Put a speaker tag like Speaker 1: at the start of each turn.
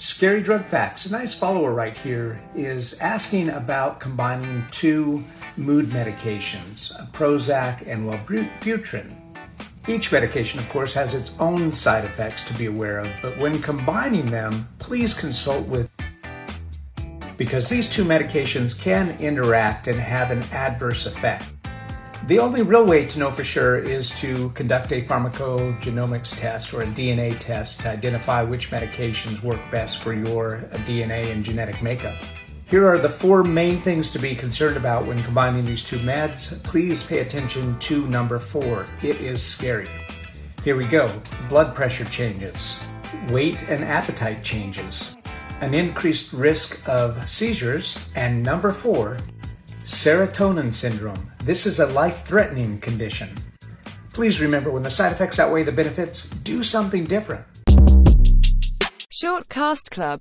Speaker 1: Scary Drug Facts. A nice follower right here is asking about combining two mood medications, Prozac and Wellbutrin. Each medication, of course, has its own side effects to be aware of, but when combining them, please consult with because these two medications can interact and have an adverse effect. The only real way to know for sure is to conduct a pharmacogenomics test or a DNA test to identify which medications work best for your DNA and genetic makeup. Here are the four main things to be concerned about when combining these two meds. Please pay attention to number four. It is scary. Here we go blood pressure changes, weight and appetite changes, an increased risk of seizures, and number four, serotonin syndrome. This is a life threatening condition. Please remember when the side effects outweigh the benefits, do something different.
Speaker 2: Short Cast Club